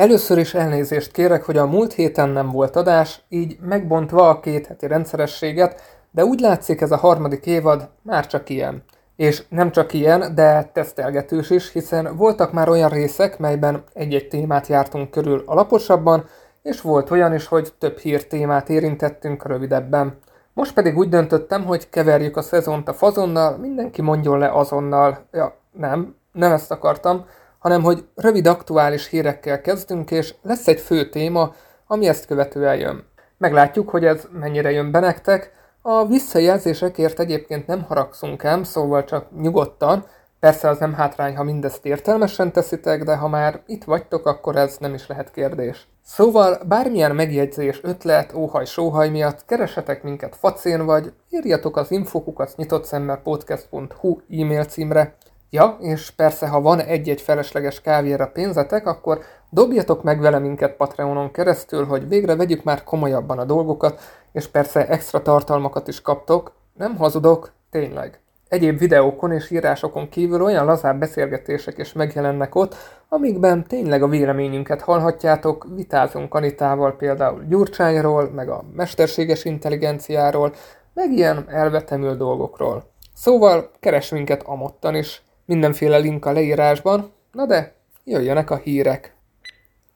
Először is elnézést kérek, hogy a múlt héten nem volt adás, így megbontva a két heti rendszerességet, de úgy látszik ez a harmadik évad már csak ilyen. És nem csak ilyen, de tesztelgetős is, hiszen voltak már olyan részek, melyben egy-egy témát jártunk körül alaposabban, és volt olyan is, hogy több hír témát érintettünk rövidebben. Most pedig úgy döntöttem, hogy keverjük a szezont a fazonnal, mindenki mondjon le azonnal. Ja, nem, nem ezt akartam, hanem hogy rövid aktuális hírekkel kezdünk, és lesz egy fő téma, ami ezt követően jön. Meglátjuk, hogy ez mennyire jön be nektek. A visszajelzésekért egyébként nem haragszunk ám, szóval csak nyugodtan. Persze az nem hátrány, ha mindezt értelmesen teszitek, de ha már itt vagytok, akkor ez nem is lehet kérdés. Szóval bármilyen megjegyzés, ötlet, óhaj, sóhaj miatt keresetek minket facén vagy, írjatok az infokukat nyitott szemmel podcast.hu e-mail címre. Ja, és persze, ha van egy-egy felesleges kávéra pénzetek, akkor dobjatok meg vele minket Patreonon keresztül, hogy végre vegyük már komolyabban a dolgokat, és persze extra tartalmakat is kaptok. Nem hazudok, tényleg. Egyéb videókon és írásokon kívül olyan lazább beszélgetések is megjelennek ott, amikben tényleg a véleményünket hallhatjátok, vitázunk Anitával például Gyurcsányról, meg a mesterséges intelligenciáról, meg ilyen elvetemül dolgokról. Szóval keres minket amottan is. Mindenféle link a leírásban, na de jöjjenek a hírek.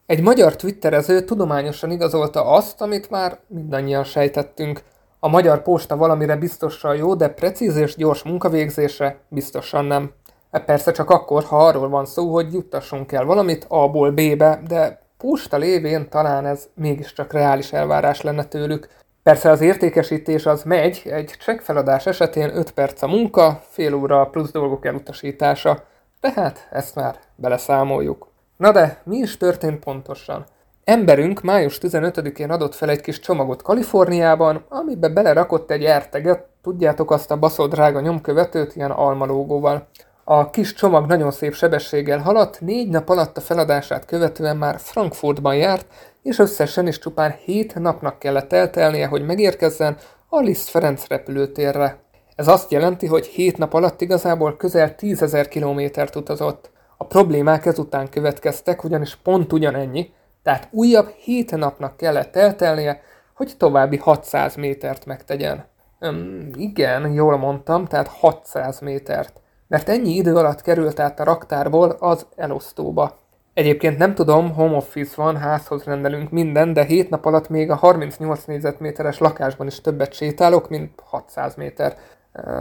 Egy magyar twitterező tudományosan igazolta azt, amit már mindannyian sejtettünk. A magyar posta valamire biztosan jó, de precíz és gyors munkavégzésre biztosan nem. E persze csak akkor, ha arról van szó, hogy juttassunk el valamit A-ból B-be, de posta lévén talán ez mégiscsak reális elvárás lenne tőlük. Persze az értékesítés az megy, egy csekkfeladás esetén 5 perc a munka, fél óra plusz dolgok elutasítása, tehát ezt már beleszámoljuk. Na de, mi is történt pontosan? Emberünk május 15-én adott fel egy kis csomagot Kaliforniában, amiben belerakott egy erteget, tudjátok azt a baszott drága nyomkövetőt ilyen almalógóval. A kis csomag nagyon szép sebességgel haladt, négy nap alatt a feladását követően már Frankfurtban járt, és összesen is csupán hét napnak kellett eltelnie, hogy megérkezzen a Liszt Ferenc repülőtérre. Ez azt jelenti, hogy hét nap alatt igazából közel tízezer kilométert utazott. A problémák ezután következtek, ugyanis pont ugyanennyi, tehát újabb hét napnak kellett eltelnie, hogy további 600 métert megtegyen. Üm, igen, jól mondtam, tehát 600 métert. Mert ennyi idő alatt került át a raktárból az elosztóba. Egyébként nem tudom, home office van, házhoz rendelünk minden, de 7 nap alatt még a 38 négyzetméteres lakásban is többet sétálok, mint 600 méter.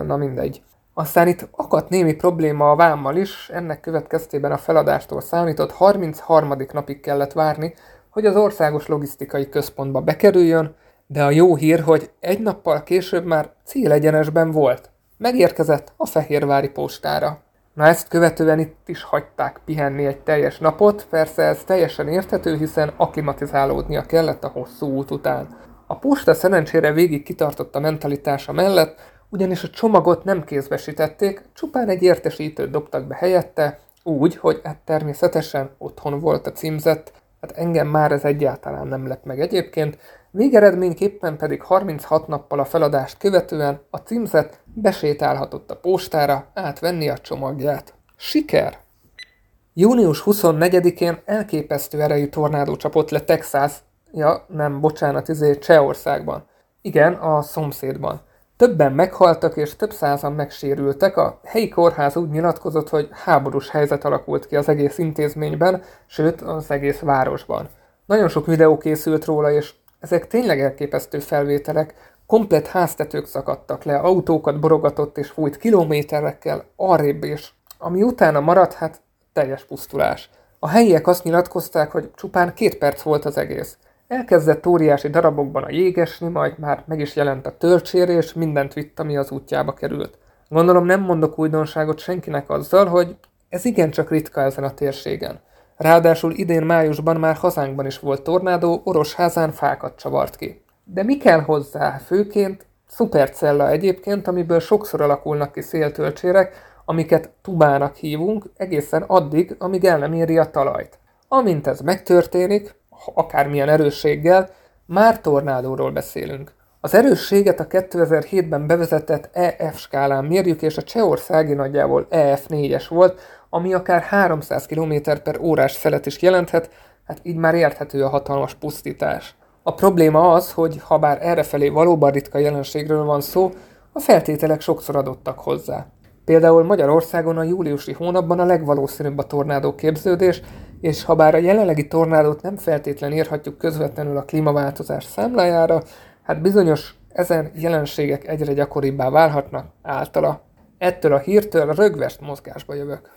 Na mindegy. Aztán itt akadt némi probléma a vámmal is, ennek következtében a feladástól számított 33. napig kellett várni, hogy az országos logisztikai központba bekerüljön, de a jó hír, hogy egy nappal később már célegyenesben volt. Megérkezett a Fehérvári postára. Na ezt követően itt is hagyták pihenni egy teljes napot, persze ez teljesen érthető, hiszen aklimatizálódnia kellett a hosszú út után. A posta szerencsére végig kitartott a mentalitása mellett, ugyanis a csomagot nem kézbesítették, csupán egy értesítőt dobtak be helyette, úgy, hogy hát természetesen otthon volt a címzett, hát engem már ez egyáltalán nem lett meg egyébként, végeredményképpen pedig 36 nappal a feladást követően a címzett besétálhatott a postára átvenni a csomagját. Siker! Június 24-én elképesztő erejű tornádó csapott le Texas, ja nem, bocsánat, izé Csehországban. Igen, a szomszédban. Többen meghaltak és több százan megsérültek, a helyi kórház úgy nyilatkozott, hogy háborús helyzet alakult ki az egész intézményben, sőt az egész városban. Nagyon sok videó készült róla, és ezek tényleg elképesztő felvételek, komplet háztetők szakadtak le, autókat borogatott és fújt kilométerekkel arrébb, és ami utána maradt, hát teljes pusztulás. A helyiek azt nyilatkozták, hogy csupán két perc volt az egész. Elkezdett óriási darabokban a jégesni, majd már meg is jelent a töltsér, és mindent vitt, ami az útjába került. Gondolom nem mondok újdonságot senkinek azzal, hogy ez igencsak ritka ezen a térségen. Ráadásul idén májusban már hazánkban is volt tornádó, Orosházán fákat csavart ki. De mi kell hozzá? Főként szupercella egyébként, amiből sokszor alakulnak ki széltölcsérek, amiket tubának hívunk, egészen addig, amíg el nem éri a talajt. Amint ez megtörténik, akármilyen erősséggel, már tornádóról beszélünk. Az erősséget a 2007-ben bevezetett EF skálán mérjük, és a Csehországi nagyjából EF4-es volt, ami akár 300 km per órás szelet is jelenthet, hát így már érthető a hatalmas pusztítás. A probléma az, hogy ha bár errefelé valóban ritka jelenségről van szó, a feltételek sokszor adottak hozzá. Például Magyarországon a júliusi hónapban a legvalószínűbb a tornádó képződés, és ha bár a jelenlegi tornádót nem feltétlen írhatjuk közvetlenül a klímaváltozás számlájára, hát bizonyos ezen jelenségek egyre gyakoribbá válhatnak általa. Ettől a hírtől rögvest mozgásba jövök.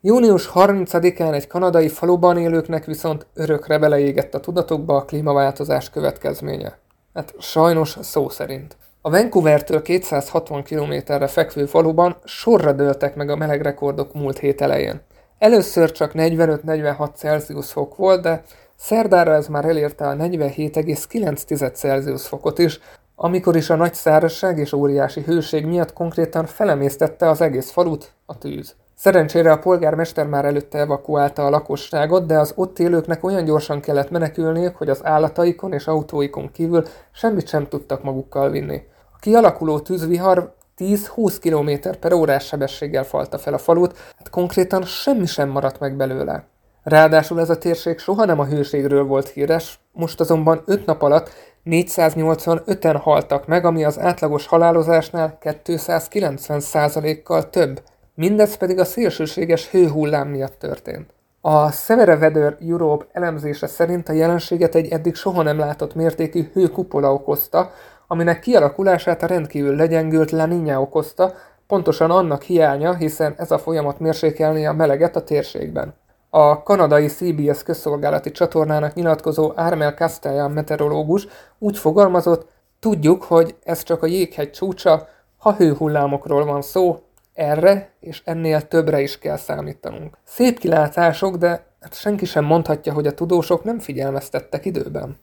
Június 30-án egy kanadai faluban élőknek viszont örökre beleégett a tudatokba a klímaváltozás következménye. Hát sajnos szó szerint. A Vancouvertől 260 kilométerre fekvő faluban sorra dőltek meg a melegrekordok múlt hét elején. Először csak 45-46 Celsius fok volt, de szerdára ez már elérte a 47,9 Celsius fokot is, amikor is a nagy szárazság és óriási hőség miatt konkrétan felemésztette az egész falut a tűz. Szerencsére a polgármester már előtte evakuálta a lakosságot, de az ott élőknek olyan gyorsan kellett menekülniük, hogy az állataikon és autóikon kívül semmit sem tudtak magukkal vinni. A kialakuló tűzvihar 10-20 km per órás sebességgel falta fel a falut, hát konkrétan semmi sem maradt meg belőle. Ráadásul ez a térség soha nem a hőségről volt híres, most azonban 5 nap alatt 485-en haltak meg, ami az átlagos halálozásnál 290%-kal több. Mindez pedig a szélsőséges hőhullám miatt történt. A Severe Weather Europe elemzése szerint a jelenséget egy eddig soha nem látott mértékű hőkupola okozta, aminek kialakulását a rendkívül legyengült La okozta, pontosan annak hiánya, hiszen ez a folyamat mérsékelni a meleget a térségben. A kanadai CBS közszolgálati csatornának nyilatkozó Armel Castellan meteorológus úgy fogalmazott, tudjuk, hogy ez csak a jéghegy csúcsa, ha hőhullámokról van szó, erre és ennél többre is kell számítanunk. Szép kilátások, de hát senki sem mondhatja, hogy a tudósok nem figyelmeztettek időben.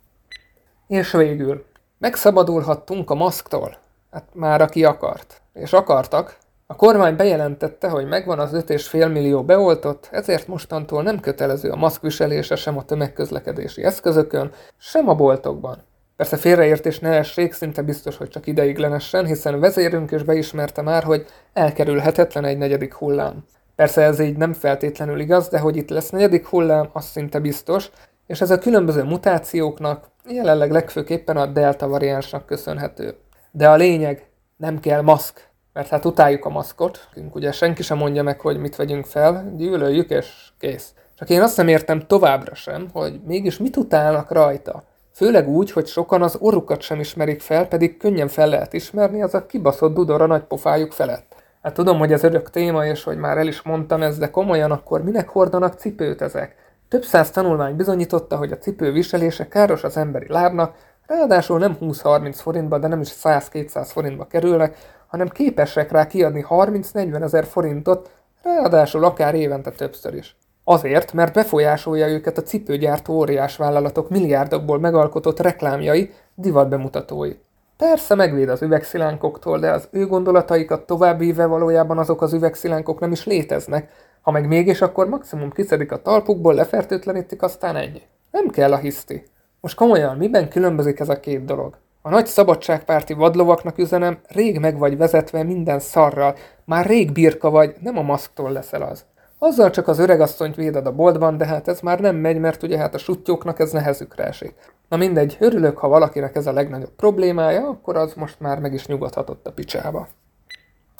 És végül, megszabadulhattunk a maszktól. Hát már aki akart. És akartak, a kormány bejelentette, hogy megvan az 5,5 millió beoltott, ezért mostantól nem kötelező a maszkviselése sem a tömegközlekedési eszközökön, sem a boltokban. Persze félreértés ne essék, szinte biztos, hogy csak ideiglenesen, hiszen vezérünk is beismerte már, hogy elkerülhetetlen egy negyedik hullám. Persze ez így nem feltétlenül igaz, de hogy itt lesz negyedik hullám, az szinte biztos, és ez a különböző mutációknak, jelenleg legfőképpen a delta variánsnak köszönhető. De a lényeg, nem kell maszk, mert hát utáljuk a maszkot, ugye senki sem mondja meg, hogy mit vegyünk fel, gyűlöljük és kész. Csak én azt nem értem továbbra sem, hogy mégis mit utálnak rajta. Főleg úgy, hogy sokan az orrukat sem ismerik fel, pedig könnyen fel lehet ismerni, az a kibaszott dudor a nagypofájuk felett. Hát tudom, hogy ez örök téma, és hogy már el is mondtam ezt, de komolyan akkor minek hordanak cipőt ezek? Több száz tanulmány bizonyította, hogy a cipő viselése káros az emberi lábnak, ráadásul nem 20-30 forintba, de nem is 100-200 forintba kerülnek, hanem képesek rá kiadni 30-40 ezer forintot, ráadásul akár évente többször is. Azért, mert befolyásolja őket a cipőgyártó óriás vállalatok milliárdokból megalkotott reklámjai, divatbemutatói. Persze megvéd az üvegszilánkoktól, de az ő gondolataikat továbbíve valójában azok az üvegszilánkok nem is léteznek, ha meg mégis, akkor maximum kiszedik a talpukból, lefertőtlenítik, aztán ennyi. Nem kell a hiszti. Most komolyan, miben különbözik ez a két dolog? A nagy szabadságpárti vadlovaknak üzenem, rég meg vagy vezetve minden szarral, már rég birka vagy, nem a maszktól leszel az. Azzal csak az öregasszonyt véded a boltban, de hát ez már nem megy, mert ugye hát a sutyóknak ez nehezükre esik. Na mindegy, örülök, ha valakinek ez a legnagyobb problémája, akkor az most már meg is nyugodhatott a picsába.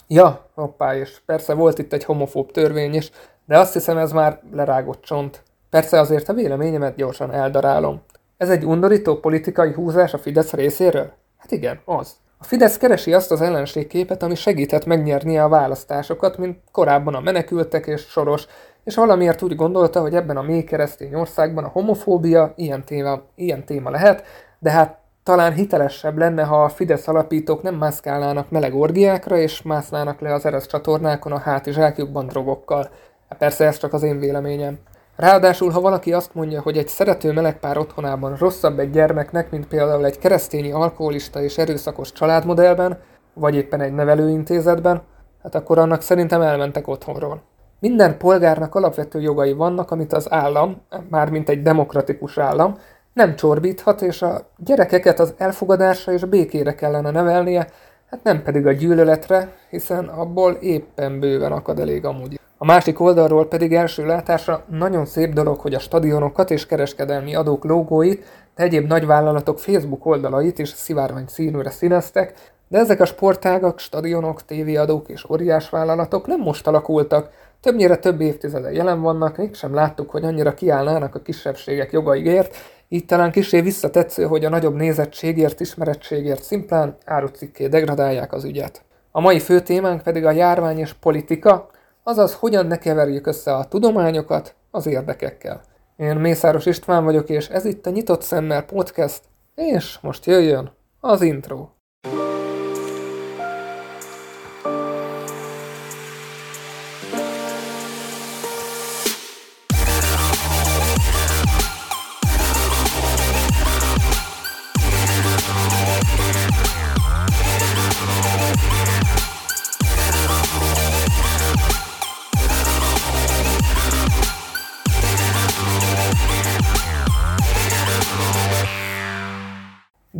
Ja, hoppá, és persze volt itt egy homofób törvény is, de azt hiszem ez már lerágott csont. Persze azért a véleményemet gyorsan eldarálom. Ez egy undorító politikai húzás a Fidesz részéről? Hát igen, az. A Fidesz keresi azt az ellenségképet, ami segíthet megnyernie a választásokat, mint korábban a menekültek és soros, és valamiért úgy gondolta, hogy ebben a mély keresztény országban a homofóbia ilyen téma, ilyen téma lehet, de hát talán hitelesebb lenne, ha a Fidesz alapítók nem mászkálnának meleg orgiákra, és másznának le az eresz csatornákon a hátizsákjukban drogokkal. Hát persze ez csak az én véleményem. Ráadásul, ha valaki azt mondja, hogy egy szerető melegpár otthonában rosszabb egy gyermeknek, mint például egy keresztényi alkoholista és erőszakos családmodellben, vagy éppen egy nevelőintézetben, hát akkor annak szerintem elmentek otthonról. Minden polgárnak alapvető jogai vannak, amit az állam, mármint egy demokratikus állam, nem csorbíthat, és a gyerekeket az elfogadásra és békére kellene nevelnie, hát nem pedig a gyűlöletre, hiszen abból éppen bőven akad elég amúgy. A másik oldalról pedig első látásra nagyon szép dolog, hogy a stadionokat és kereskedelmi adók logóit, de egyéb nagyvállalatok Facebook oldalait is szivárvány színűre színeztek, de ezek a sportágak, stadionok, tévéadók és óriás vállalatok nem most alakultak, többnyire több évtizede jelen vannak, mégsem láttuk, hogy annyira kiállnának a kisebbségek jogaigért, így talán kisé visszatetsző, hogy a nagyobb nézettségért, ismerettségért szimplán árucikké degradálják az ügyet. A mai fő témánk pedig a járvány és politika, azaz hogyan ne keverjük össze a tudományokat az érdekekkel. Én Mészáros István vagyok, és ez itt a Nyitott Szemmel Podcast, és most jöjjön az intro.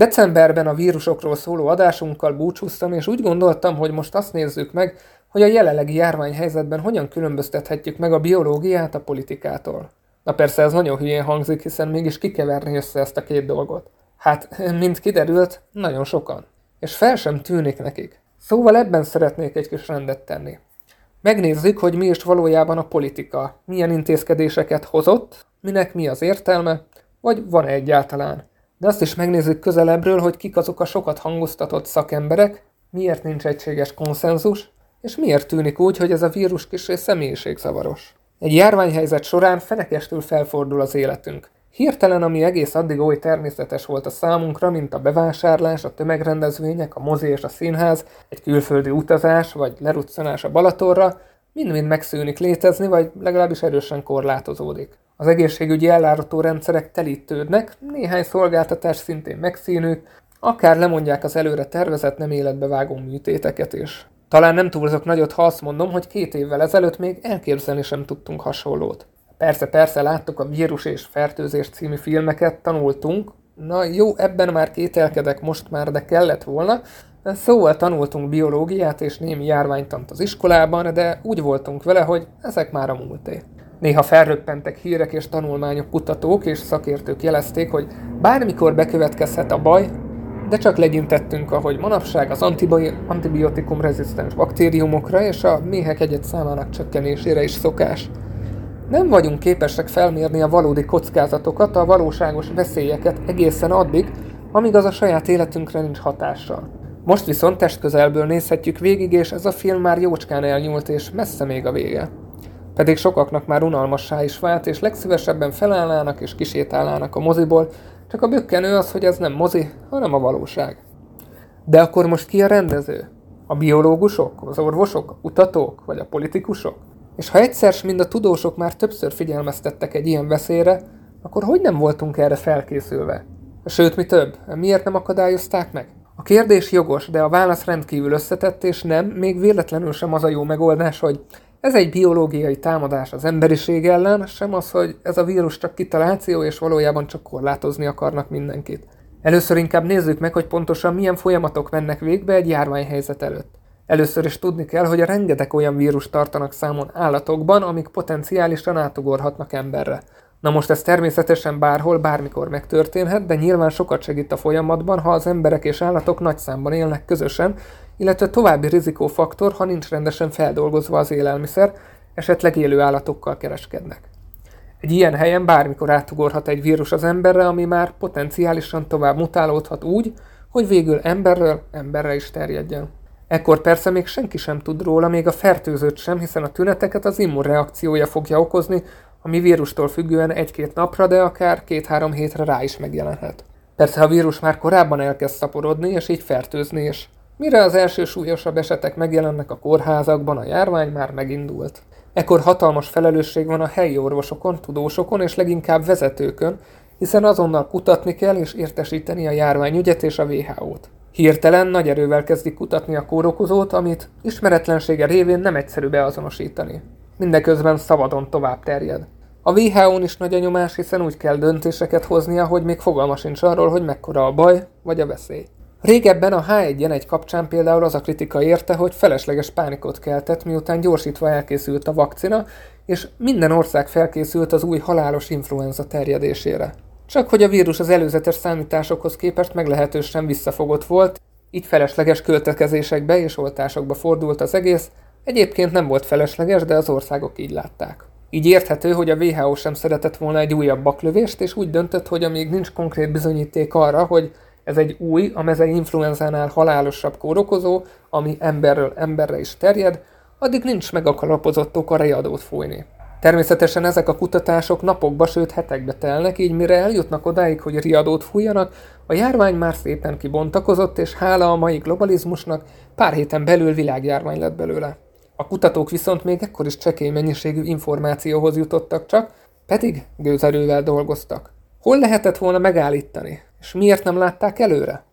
Decemberben a vírusokról szóló adásunkkal búcsúztam, és úgy gondoltam, hogy most azt nézzük meg, hogy a jelenlegi járványhelyzetben hogyan különböztethetjük meg a biológiát a politikától. Na persze ez nagyon hülyén hangzik, hiszen mégis kikeverni össze ezt a két dolgot. Hát, mint kiderült, nagyon sokan. És fel sem tűnik nekik. Szóval ebben szeretnék egy kis rendet tenni. Megnézzük, hogy mi is valójában a politika, milyen intézkedéseket hozott, minek mi az értelme, vagy van-e egyáltalán de azt is megnézzük közelebbről, hogy kik azok a sokat hangoztatott szakemberek, miért nincs egységes konszenzus, és miért tűnik úgy, hogy ez a vírus kisé személyiségzavaros. Egy járványhelyzet során fenekestül felfordul az életünk. Hirtelen, ami egész addig oly természetes volt a számunkra, mint a bevásárlás, a tömegrendezvények, a mozi és a színház, egy külföldi utazás vagy leruccanás a Balatorra, mind-mind megszűnik létezni, vagy legalábbis erősen korlátozódik. Az egészségügyi ellárató rendszerek telítődnek, néhány szolgáltatás szintén megszínük, akár lemondják az előre tervezett nem életbe vágó műtéteket is. Talán nem túlzok nagyot, ha azt mondom, hogy két évvel ezelőtt még elképzelni sem tudtunk hasonlót. Persze, persze láttuk a Vírus és Fertőzés című filmeket, tanultunk, na jó, ebben már kételkedek most már, de kellett volna, Szóval tanultunk biológiát és némi járványtant az iskolában, de úgy voltunk vele, hogy ezek már a múlté. Néha felröppentek hírek és tanulmányok kutatók és szakértők jelezték, hogy bármikor bekövetkezhet a baj, de csak legyintettünk, ahogy manapság az antibiotikum rezisztens baktériumokra és a méhek egyet számának csökkenésére is szokás. Nem vagyunk képesek felmérni a valódi kockázatokat, a valóságos veszélyeket egészen addig, amíg az a saját életünkre nincs hatással. Most viszont testközelből nézhetjük végig, és ez a film már jócskán elnyúlt, és messze még a vége. Pedig sokaknak már unalmassá is vált, és legszívesebben felállnának és kisétálnának a moziból, csak a bükkenő az, hogy ez nem mozi, hanem a valóság. De akkor most ki a rendező? A biológusok, az orvosok, a kutatók, vagy a politikusok? És ha egyszer mind a tudósok már többször figyelmeztettek egy ilyen veszélyre, akkor hogy nem voltunk erre felkészülve? Sőt, mi több, miért nem akadályozták meg? A kérdés jogos, de a válasz rendkívül összetett, és nem, még véletlenül sem az a jó megoldás, hogy ez egy biológiai támadás az emberiség ellen, sem az, hogy ez a vírus csak kitaláció, és valójában csak korlátozni akarnak mindenkit. Először inkább nézzük meg, hogy pontosan milyen folyamatok mennek végbe egy járványhelyzet előtt. Először is tudni kell, hogy rengeteg olyan vírus tartanak számon állatokban, amik potenciálisan átugorhatnak emberre. Na most ez természetesen bárhol, bármikor megtörténhet, de nyilván sokat segít a folyamatban, ha az emberek és állatok nagy számban élnek közösen, illetve további rizikófaktor, ha nincs rendesen feldolgozva az élelmiszer, esetleg élő állatokkal kereskednek. Egy ilyen helyen bármikor átugorhat egy vírus az emberre, ami már potenciálisan tovább mutálódhat úgy, hogy végül emberről emberre is terjedjen. Ekkor persze még senki sem tud róla, még a fertőzött sem, hiszen a tüneteket az immunreakciója fogja okozni, ami vírustól függően egy-két napra, de akár két-három hétre rá is megjelenhet. Persze a vírus már korábban elkezd szaporodni, és így fertőzni is. Mire az első súlyosabb esetek megjelennek a kórházakban, a járvány már megindult. Ekkor hatalmas felelősség van a helyi orvosokon, tudósokon és leginkább vezetőkön, hiszen azonnal kutatni kell és értesíteni a járványügyet és a WHO-t. Hirtelen nagy erővel kezdik kutatni a kórokozót, amit ismeretlensége révén nem egyszerű beazonosítani. Mindeközben szabadon tovább terjed. A WHO-n is nagy a nyomás, hiszen úgy kell döntéseket hoznia, hogy még fogalma sincs arról, hogy mekkora a baj vagy a veszély. Régebben a H1N1 kapcsán például az a kritika érte, hogy felesleges pánikot keltett, miután gyorsítva elkészült a vakcina, és minden ország felkészült az új halálos influenza terjedésére. Csak hogy a vírus az előzetes számításokhoz képest meglehetősen visszafogott volt, így felesleges költekezésekbe és oltásokba fordult az egész, egyébként nem volt felesleges, de az országok így látták. Így érthető, hogy a WHO sem szeretett volna egy újabb baklövést, és úgy döntött, hogy amíg nincs konkrét bizonyíték arra, hogy ez egy új, a mezei influenzánál halálosabb kórokozó, ami emberről emberre is terjed, addig nincs meg a kalapozott ok a riadót fújni. Természetesen ezek a kutatások napokba, sőt hetekbe telnek, így mire eljutnak odáig, hogy riadót fújjanak, a járvány már szépen kibontakozott, és hála a mai globalizmusnak pár héten belül világjárvány lett belőle. A kutatók viszont még ekkor is csekély mennyiségű információhoz jutottak csak, pedig gőzerővel dolgoztak. Hol lehetett volna megállítani? És miért nem látták előre?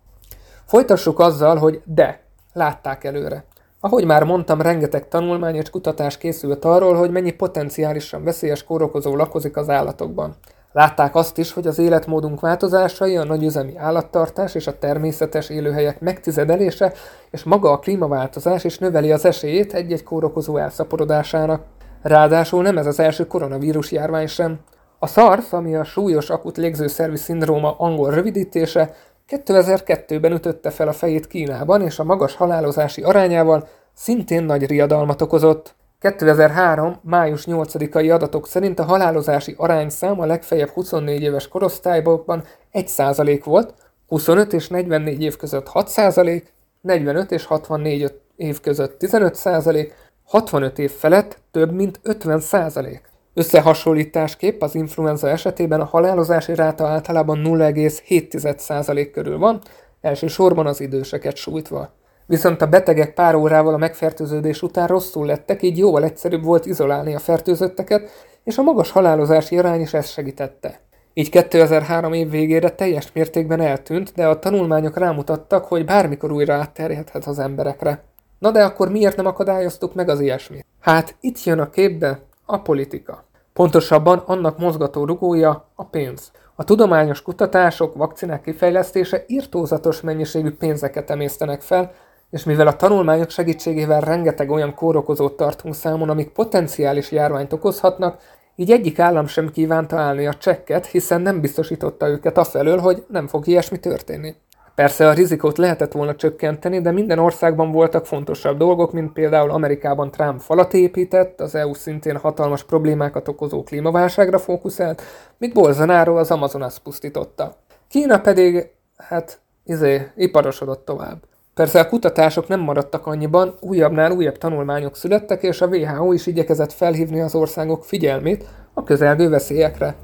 Folytassuk azzal, hogy de, látták előre. Ahogy már mondtam, rengeteg tanulmány és kutatás készült arról, hogy mennyi potenciálisan veszélyes kórokozó lakozik az állatokban. Látták azt is, hogy az életmódunk változásai, a nagyüzemi állattartás és a természetes élőhelyek megtizedelése és maga a klímaváltozás is növeli az esélyét egy-egy kórokozó elszaporodásának. Ráadásul nem ez az első koronavírus járvány sem. A SARS, ami a súlyos akut légzőszervi szindróma angol rövidítése, 2002-ben ütötte fel a fejét Kínában, és a magas halálozási arányával szintén nagy riadalmat okozott. 2003. május 8-ai adatok szerint a halálozási arányszám a legfeljebb 24 éves korosztályban 1% volt, 25 és 44 év között 6%, 45 és 64 év között 15%, 65 év felett több mint 50%. Összehasonlításképp az influenza esetében a halálozási ráta általában 0,7% körül van, elsősorban az időseket sújtva. Viszont a betegek pár órával a megfertőződés után rosszul lettek, így jóval egyszerűbb volt izolálni a fertőzötteket, és a magas halálozási arány is ezt segítette. Így 2003 év végére teljes mértékben eltűnt, de a tanulmányok rámutattak, hogy bármikor újra átterjedhet az emberekre. Na de akkor miért nem akadályoztuk meg az ilyesmit? Hát itt jön a képbe a politika. Pontosabban annak mozgató rugója a pénz. A tudományos kutatások, vakcinák kifejlesztése írtózatos mennyiségű pénzeket emésztenek fel, és mivel a tanulmányok segítségével rengeteg olyan kórokozót tartunk számon, amik potenciális járványt okozhatnak, így egyik állam sem kívánta állni a csekket, hiszen nem biztosította őket afelől, hogy nem fog ilyesmi történni. Persze a rizikót lehetett volna csökkenteni, de minden országban voltak fontosabb dolgok, mint például Amerikában Trump falat épített, az EU szintén hatalmas problémákat okozó klímaválságra fókuszált, míg Bolsonaro az Amazonas pusztította. Kína pedig, hát, izé, iparosodott tovább. Persze a kutatások nem maradtak annyiban, újabbnál újabb tanulmányok születtek, és a WHO is igyekezett felhívni az országok figyelmét a közelgő veszélyekre.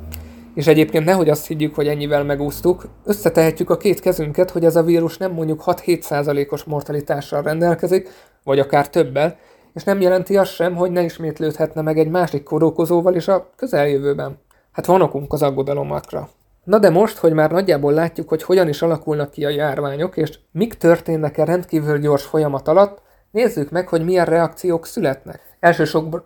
És egyébként nehogy azt higgyük, hogy ennyivel megúsztuk, összetehetjük a két kezünket, hogy ez a vírus nem mondjuk 6-7%-os mortalitással rendelkezik, vagy akár többel, és nem jelenti azt sem, hogy ne ismétlődhetne meg egy másik kórokozóval is a közeljövőben. Hát van okunk az aggodalomakra. Na de most, hogy már nagyjából látjuk, hogy hogyan is alakulnak ki a járványok, és mik történnek-e rendkívül gyors folyamat alatt, nézzük meg, hogy milyen reakciók születnek. Elsősorban,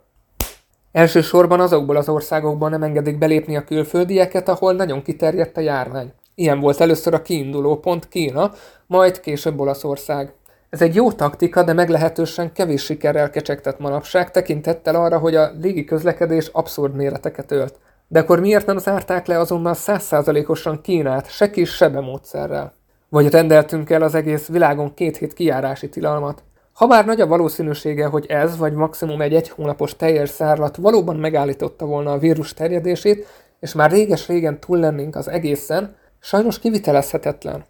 Elsősorban azokból az országokban nem engedik belépni a külföldieket, ahol nagyon kiterjedt a járvány. Ilyen volt először a kiinduló pont Kína, majd később Olaszország. Ez egy jó taktika, de meglehetősen kevés sikerrel kecsegtett manapság, tekintettel arra, hogy a légi közlekedés abszurd méreteket ölt. De akkor miért nem zárták le azonnal százszázalékosan Kínát, se kis sebe módszerrel? Vagy rendeltünk el az egész világon két hét kijárási tilalmat? Ha bár nagy a valószínűsége, hogy ez, vagy maximum egy egy hónapos teljes szárlat valóban megállította volna a vírus terjedését, és már réges-régen túl lennénk az egészen, sajnos kivitelezhetetlen.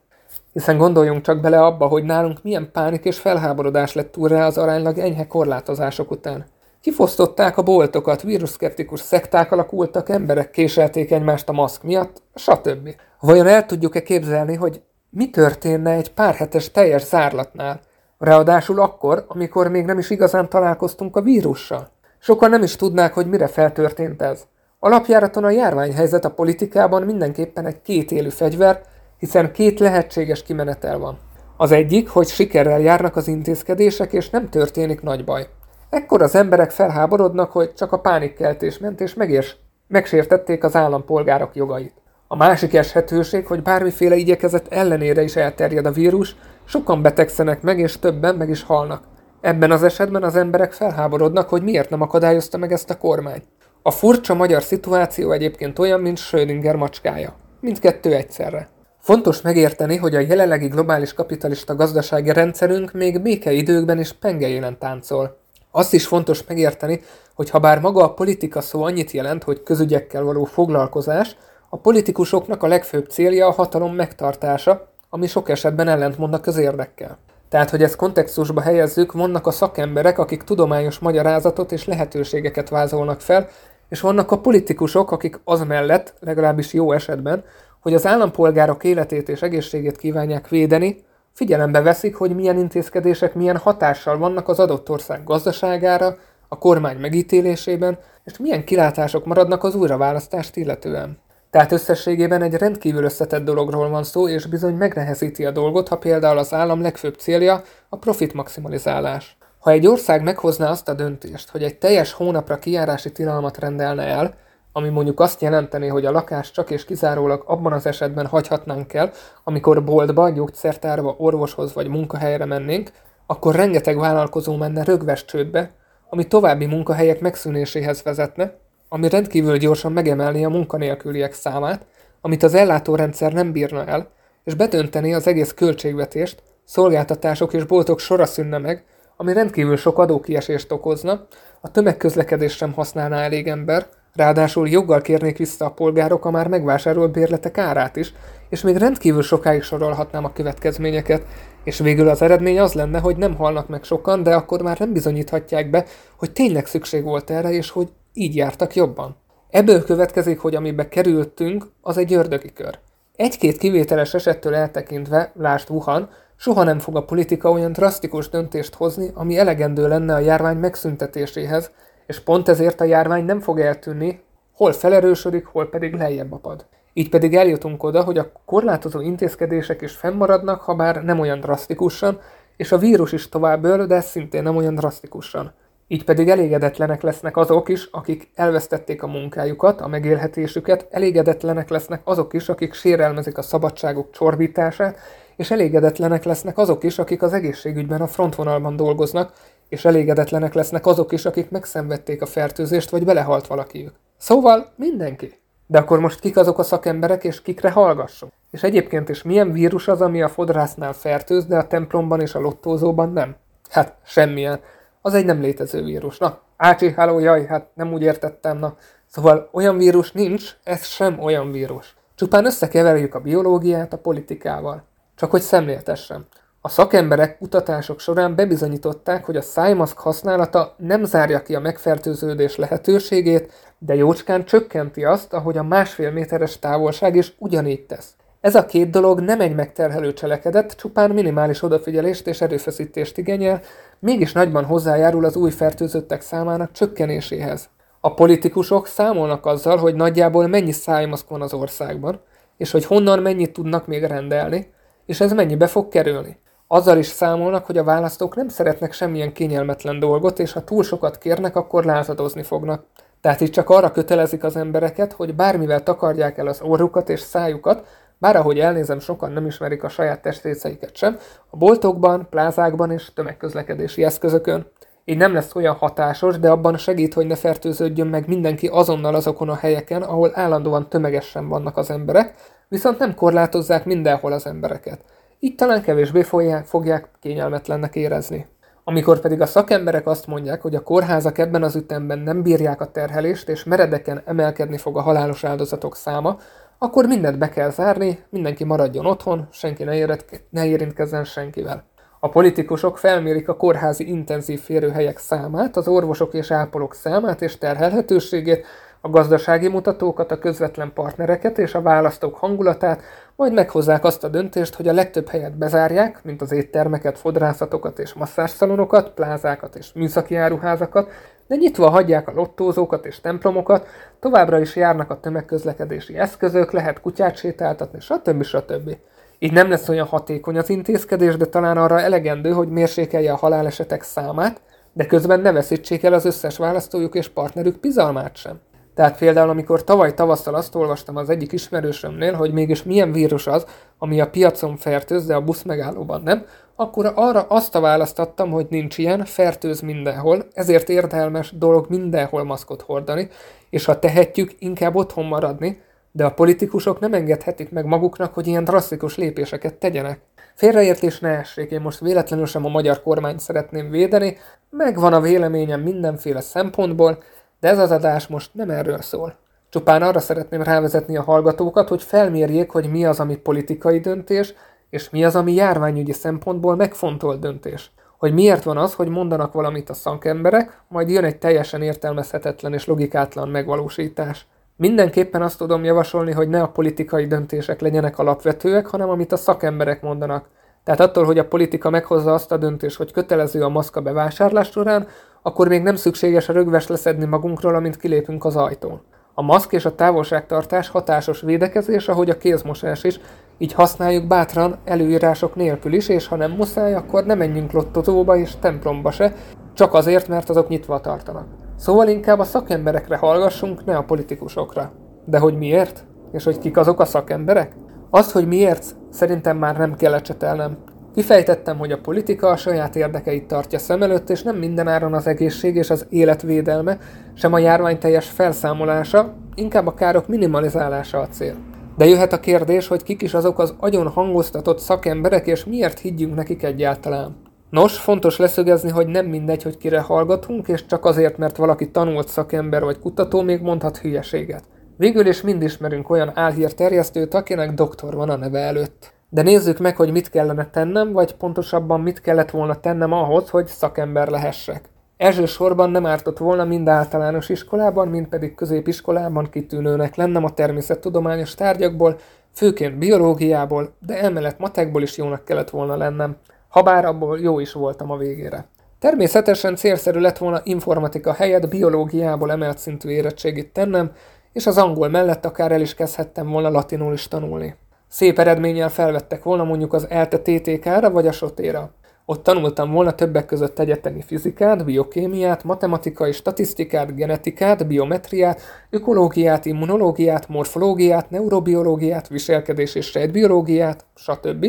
Hiszen gondoljunk csak bele abba, hogy nálunk milyen pánik és felháborodás lett túl rá az aránylag enyhe korlátozások után. Kifosztották a boltokat, víruszkeptikus szekták alakultak, emberek késelték egymást a maszk miatt, stb. Vajon el tudjuk-e képzelni, hogy mi történne egy pár hetes teljes zárlatnál? Ráadásul akkor, amikor még nem is igazán találkoztunk a vírussal. Sokan nem is tudnák, hogy mire feltörtént ez. Alapjáraton a járványhelyzet a politikában mindenképpen egy kétélű fegyver, hiszen két lehetséges kimenetel van. Az egyik, hogy sikerrel járnak az intézkedések, és nem történik nagy baj. Ekkor az emberek felháborodnak, hogy csak a pánikkeltés ment, és megérs, megsértették az állampolgárok jogait. A másik eshetőség, hogy bármiféle igyekezet ellenére is elterjed a vírus, sokan betegszenek meg, és többen meg is halnak. Ebben az esetben az emberek felháborodnak, hogy miért nem akadályozta meg ezt a kormány. A furcsa magyar szituáció egyébként olyan, mint Schrödinger macskája. Mindkettő egyszerre. Fontos megérteni, hogy a jelenlegi globális kapitalista gazdasági rendszerünk még békeidőkben is pengejélen táncol. Azt is fontos megérteni, hogy ha bár maga a politika szó annyit jelent, hogy közügyekkel való foglalkozás, a politikusoknak a legfőbb célja a hatalom megtartása, ami sok esetben ellentmond a közérdekkel. Tehát, hogy ezt kontextusba helyezzük, vannak a szakemberek, akik tudományos magyarázatot és lehetőségeket vázolnak fel, és vannak a politikusok, akik az mellett, legalábbis jó esetben, hogy az állampolgárok életét és egészségét kívánják védeni, figyelembe veszik, hogy milyen intézkedések milyen hatással vannak az adott ország gazdaságára, a kormány megítélésében, és milyen kilátások maradnak az újraválasztást illetően. Tehát összességében egy rendkívül összetett dologról van szó, és bizony megnehezíti a dolgot, ha például az állam legfőbb célja a profit maximalizálás. Ha egy ország meghozná azt a döntést, hogy egy teljes hónapra kijárási tilalmat rendelne el, ami mondjuk azt jelenteni, hogy a lakást csak és kizárólag abban az esetben hagyhatnánk el, amikor boltba, gyógyszertárba, orvoshoz vagy munkahelyre mennénk, akkor rengeteg vállalkozó menne rögves csődbe, ami további munkahelyek megszűnéséhez vezetne, ami rendkívül gyorsan megemelni a munkanélküliek számát, amit az ellátórendszer nem bírna el, és bedönteni az egész költségvetést, szolgáltatások és boltok sora szűnne meg, ami rendkívül sok adókiesést okozna, a tömegközlekedés sem használná elég ember, ráadásul joggal kérnék vissza a polgárok a már megvásárolt bérletek árát is, és még rendkívül sokáig sorolhatnám a következményeket, és végül az eredmény az lenne, hogy nem halnak meg sokan, de akkor már nem bizonyíthatják be, hogy tényleg szükség volt erre, és hogy így jártak jobban. Ebből következik, hogy amibe kerültünk, az egy ördögi kör. Egy-két kivételes esettől eltekintve, lásd Wuhan, soha nem fog a politika olyan drasztikus döntést hozni, ami elegendő lenne a járvány megszüntetéséhez, és pont ezért a járvány nem fog eltűnni, hol felerősödik, hol pedig lejjebb apad. Így pedig eljutunk oda, hogy a korlátozó intézkedések is fennmaradnak, ha bár nem olyan drasztikusan, és a vírus is tovább öl, de szintén nem olyan drasztikusan. Így pedig elégedetlenek lesznek azok is, akik elvesztették a munkájukat, a megélhetésüket, elégedetlenek lesznek azok is, akik sérelmezik a szabadságok csorbítását, és elégedetlenek lesznek azok is, akik az egészségügyben a frontvonalban dolgoznak, és elégedetlenek lesznek azok is, akik megszenvedték a fertőzést, vagy belehalt valakiük. Szóval mindenki. De akkor most kik azok a szakemberek, és kikre hallgassunk? És egyébként is milyen vírus az, ami a fodrásznál fertőz, de a templomban és a lottózóban nem? Hát, semmilyen. Az egy nem létező vírus. Na, ácsi, háló, jaj, hát nem úgy értettem, na. Szóval olyan vírus nincs, ez sem olyan vírus. Csupán összekeverjük a biológiát a politikával. Csak hogy szemléltessem. A szakemberek kutatások során bebizonyították, hogy a szájmaszk használata nem zárja ki a megfertőződés lehetőségét, de jócskán csökkenti azt, ahogy a másfél méteres távolság is ugyanígy tesz. Ez a két dolog nem egy megterhelő cselekedet, csupán minimális odafigyelést és erőfeszítést igényel, mégis nagyban hozzájárul az új fertőzöttek számának csökkenéséhez. A politikusok számolnak azzal, hogy nagyjából mennyi szájmaszk van az országban, és hogy honnan mennyit tudnak még rendelni, és ez mennyibe fog kerülni. Azzal is számolnak, hogy a választók nem szeretnek semmilyen kényelmetlen dolgot, és ha túl sokat kérnek, akkor lázadozni fognak. Tehát itt csak arra kötelezik az embereket, hogy bármivel takarják el az orrukat és szájukat, bár ahogy elnézem, sokan nem ismerik a saját testrészeiket sem, a boltokban, plázákban és tömegközlekedési eszközökön. Így nem lesz olyan hatásos, de abban segít, hogy ne fertőződjön meg mindenki azonnal azokon a helyeken, ahol állandóan tömegesen vannak az emberek, viszont nem korlátozzák mindenhol az embereket. Így talán kevésbé fogják, kényelmetlennek érezni. Amikor pedig a szakemberek azt mondják, hogy a kórházak ebben az ütemben nem bírják a terhelést, és meredeken emelkedni fog a halálos áldozatok száma, akkor mindent be kell zárni, mindenki maradjon otthon, senki ne, éret, ne érintkezzen senkivel. A politikusok felmérik a kórházi intenzív férőhelyek számát, az orvosok és ápolók számát és terhelhetőségét, a gazdasági mutatókat, a közvetlen partnereket és a választók hangulatát, majd meghozzák azt a döntést, hogy a legtöbb helyet bezárják, mint az éttermeket, fodrászatokat és masszásszalonokat, plázákat és műszaki áruházakat, de nyitva hagyják a lottózókat és templomokat, továbbra is járnak a tömegközlekedési eszközök, lehet kutyát sétáltatni, stb. stb. Így nem lesz olyan hatékony az intézkedés, de talán arra elegendő, hogy mérsékelje a halálesetek számát, de közben ne veszítsék el az összes választójuk és partnerük bizalmát sem. Tehát például, amikor tavaly tavasszal azt olvastam az egyik ismerősömnél, hogy mégis milyen vírus az, ami a piacon fertőz, de a busz megállóban nem, akkor arra azt a választattam, hogy nincs ilyen, fertőz mindenhol, ezért értelmes dolog mindenhol maszkot hordani, és ha tehetjük, inkább otthon maradni, de a politikusok nem engedhetik meg maguknak, hogy ilyen drasztikus lépéseket tegyenek. Félreértés ne essék, én most véletlenül sem a magyar kormányt szeretném védeni, megvan a véleményem mindenféle szempontból, de ez az adás most nem erről szól. Csupán arra szeretném rávezetni a hallgatókat, hogy felmérjék, hogy mi az, ami politikai döntés, és mi az, ami járványügyi szempontból megfontolt döntés. Hogy miért van az, hogy mondanak valamit a szakemberek, majd jön egy teljesen értelmezhetetlen és logikátlan megvalósítás. Mindenképpen azt tudom javasolni, hogy ne a politikai döntések legyenek alapvetőek, hanem amit a szakemberek mondanak. Tehát attól, hogy a politika meghozza azt a döntést, hogy kötelező a maszka bevásárlás során, akkor még nem szükséges a rögves leszedni magunkról, amint kilépünk az ajtón. A maszk és a távolságtartás hatásos védekezés, ahogy a kézmosás is, így használjuk bátran előírások nélkül is, és ha nem muszáj, akkor ne menjünk lottozóba és templomba se, csak azért, mert azok nyitva tartanak. Szóval inkább a szakemberekre hallgassunk, ne a politikusokra. De hogy miért? És hogy kik azok a szakemberek? Azt, hogy miért, szerintem már nem kell ecsetelnem. Kifejtettem, hogy a politika a saját érdekeit tartja szem előtt, és nem mindenáron az egészség és az életvédelme, sem a járvány teljes felszámolása, inkább a károk minimalizálása a cél. De jöhet a kérdés, hogy kik is azok az agyon hangoztatott szakemberek, és miért higgyünk nekik egyáltalán. Nos, fontos leszögezni, hogy nem mindegy, hogy kire hallgatunk, és csak azért, mert valaki tanult szakember vagy kutató, még mondhat hülyeséget. Végül is mind ismerünk olyan álhír terjesztőt, akinek doktor van a neve előtt. De nézzük meg, hogy mit kellene tennem, vagy pontosabban mit kellett volna tennem ahhoz, hogy szakember lehessek. Elsősorban nem ártott volna mind általános iskolában, mind pedig középiskolában kitűnőnek lennem a természettudományos tárgyakból, főként biológiából, de emellett matekból is jónak kellett volna lennem, habár abból jó is voltam a végére. Természetesen célszerű lett volna informatika helyett biológiából emelt szintű érettségit tennem, és az angol mellett akár el is kezdhettem volna latinul is tanulni. Szép eredménnyel felvettek volna mondjuk az ELTE TTK-ra vagy a sotéra. Ott tanultam volna többek között egyetemi fizikát, biokémiát, matematikai statisztikát, genetikát, biometriát, ökológiát, immunológiát, morfológiát, neurobiológiát, viselkedés és sejtbiológiát, stb.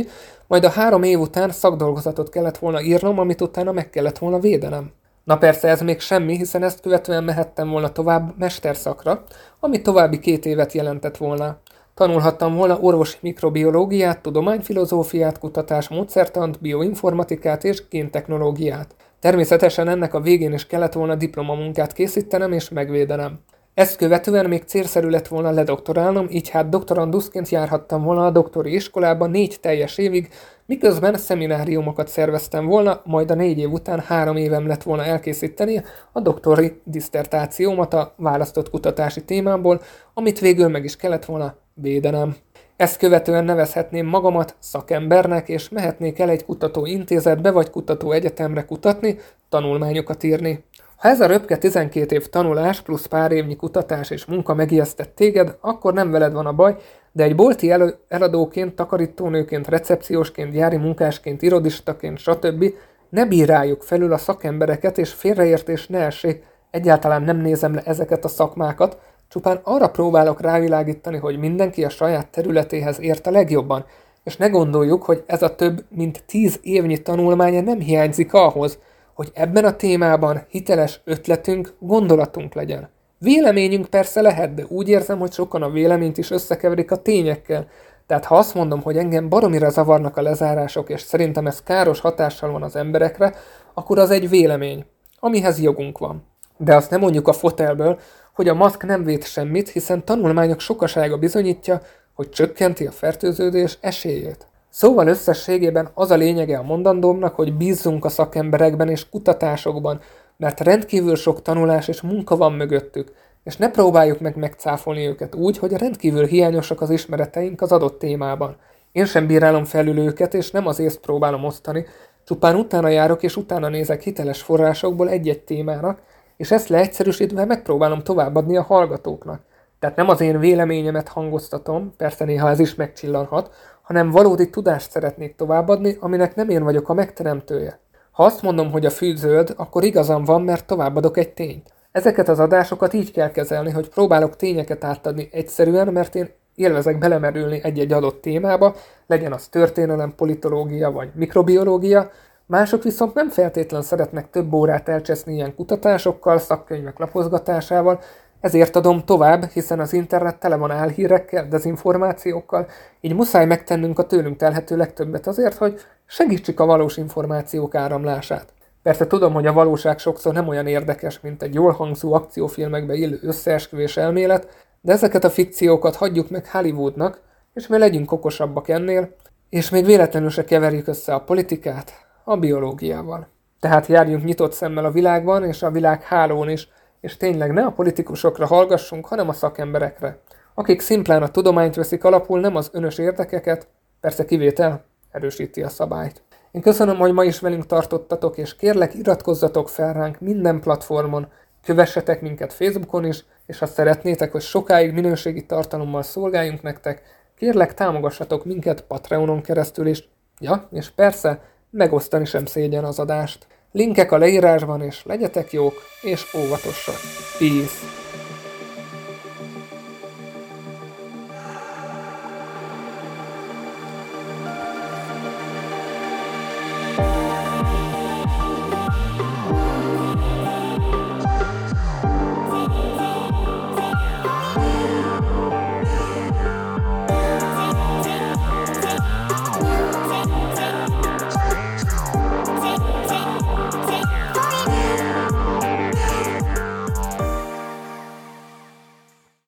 Majd a három év után szakdolgozatot kellett volna írnom, amit utána meg kellett volna védenem. Na persze ez még semmi, hiszen ezt követően mehettem volna tovább mesterszakra, ami további két évet jelentett volna. Tanulhattam volna orvosi mikrobiológiát, tudományfilozófiát, kutatás, módszertant, bioinformatikát és géntechnológiát. Természetesen ennek a végén is kellett volna diplomamunkát készítenem és megvédenem. Ezt követően még célszerű lett volna ledoktorálnom, így hát doktoranduszként járhattam volna a doktori iskolában négy teljes évig, miközben szemináriumokat szerveztem volna, majd a négy év után három évem lett volna elkészíteni a doktori diszertációmat a választott kutatási témámból, amit végül meg is kellett volna védenem. Ezt követően nevezhetném magamat szakembernek, és mehetnék el egy kutatóintézetbe vagy kutatóegyetemre kutatni, tanulmányokat írni. Ha ez a röpke 12 év tanulás plusz pár évnyi kutatás és munka megijesztett téged, akkor nem veled van a baj, de egy bolti elő, eladóként, takarítónőként, recepciósként, gyári munkásként, irodistaként, stb. ne bíráljuk felül a szakembereket, és félreértés ne essék, egyáltalán nem nézem le ezeket a szakmákat, csupán arra próbálok rávilágítani, hogy mindenki a saját területéhez ért a legjobban, és ne gondoljuk, hogy ez a több mint tíz évnyi tanulmánya nem hiányzik ahhoz, hogy ebben a témában hiteles ötletünk, gondolatunk legyen. Véleményünk persze lehet, de úgy érzem, hogy sokan a véleményt is összekeverik a tényekkel. Tehát ha azt mondom, hogy engem baromira zavarnak a lezárások, és szerintem ez káros hatással van az emberekre, akkor az egy vélemény, amihez jogunk van. De azt nem mondjuk a fotelből, hogy a maszk nem véd semmit, hiszen tanulmányok sokasága bizonyítja, hogy csökkenti a fertőződés esélyét. Szóval összességében az a lényege a mondandómnak, hogy bízzunk a szakemberekben és kutatásokban, mert rendkívül sok tanulás és munka van mögöttük, és ne próbáljuk meg megcáfolni őket úgy, hogy rendkívül hiányosak az ismereteink az adott témában. Én sem bírálom felül őket, és nem az észt próbálom osztani, csupán utána járok és utána nézek hiteles forrásokból egy-egy témának, és ezt leegyszerűsítve megpróbálom továbbadni a hallgatóknak. Tehát nem az én véleményemet hangoztatom, persze néha ez is megcsillanhat, hanem valódi tudást szeretnék továbbadni, aminek nem én vagyok a megteremtője. Ha azt mondom, hogy a fű zöld, akkor igazam van, mert továbbadok egy tényt. Ezeket az adásokat így kell kezelni, hogy próbálok tényeket átadni egyszerűen, mert én élvezek belemerülni egy-egy adott témába, legyen az történelem, politológia vagy mikrobiológia, mások viszont nem feltétlen szeretnek több órát elcseszni ilyen kutatásokkal, szakkönyvek lapozgatásával, ezért adom tovább, hiszen az internet tele van álhírekkel, dezinformációkkal, így muszáj megtennünk a tőlünk telhető legtöbbet azért, hogy segítsük a valós információk áramlását. Persze tudom, hogy a valóság sokszor nem olyan érdekes, mint egy jól hangzó akciófilmekbe illő összeesküvés elmélet, de ezeket a fikciókat hagyjuk meg Hollywoodnak, és mi legyünk okosabbak ennél, és még véletlenül se keverjük össze a politikát a biológiával. Tehát járjunk nyitott szemmel a világban és a világ hálón is, és tényleg ne a politikusokra hallgassunk, hanem a szakemberekre, akik szimplán a tudományt veszik alapul, nem az önös érdekeket, persze kivétel erősíti a szabályt. Én köszönöm, hogy ma is velünk tartottatok, és kérlek iratkozzatok fel ránk minden platformon, kövessetek minket Facebookon is, és ha szeretnétek, hogy sokáig minőségi tartalommal szolgáljunk nektek, kérlek támogassatok minket Patreonon keresztül is. Ja, és persze, megosztani sem szégyen az adást. Linkek a leírásban, és legyetek jók és óvatosak. Peace!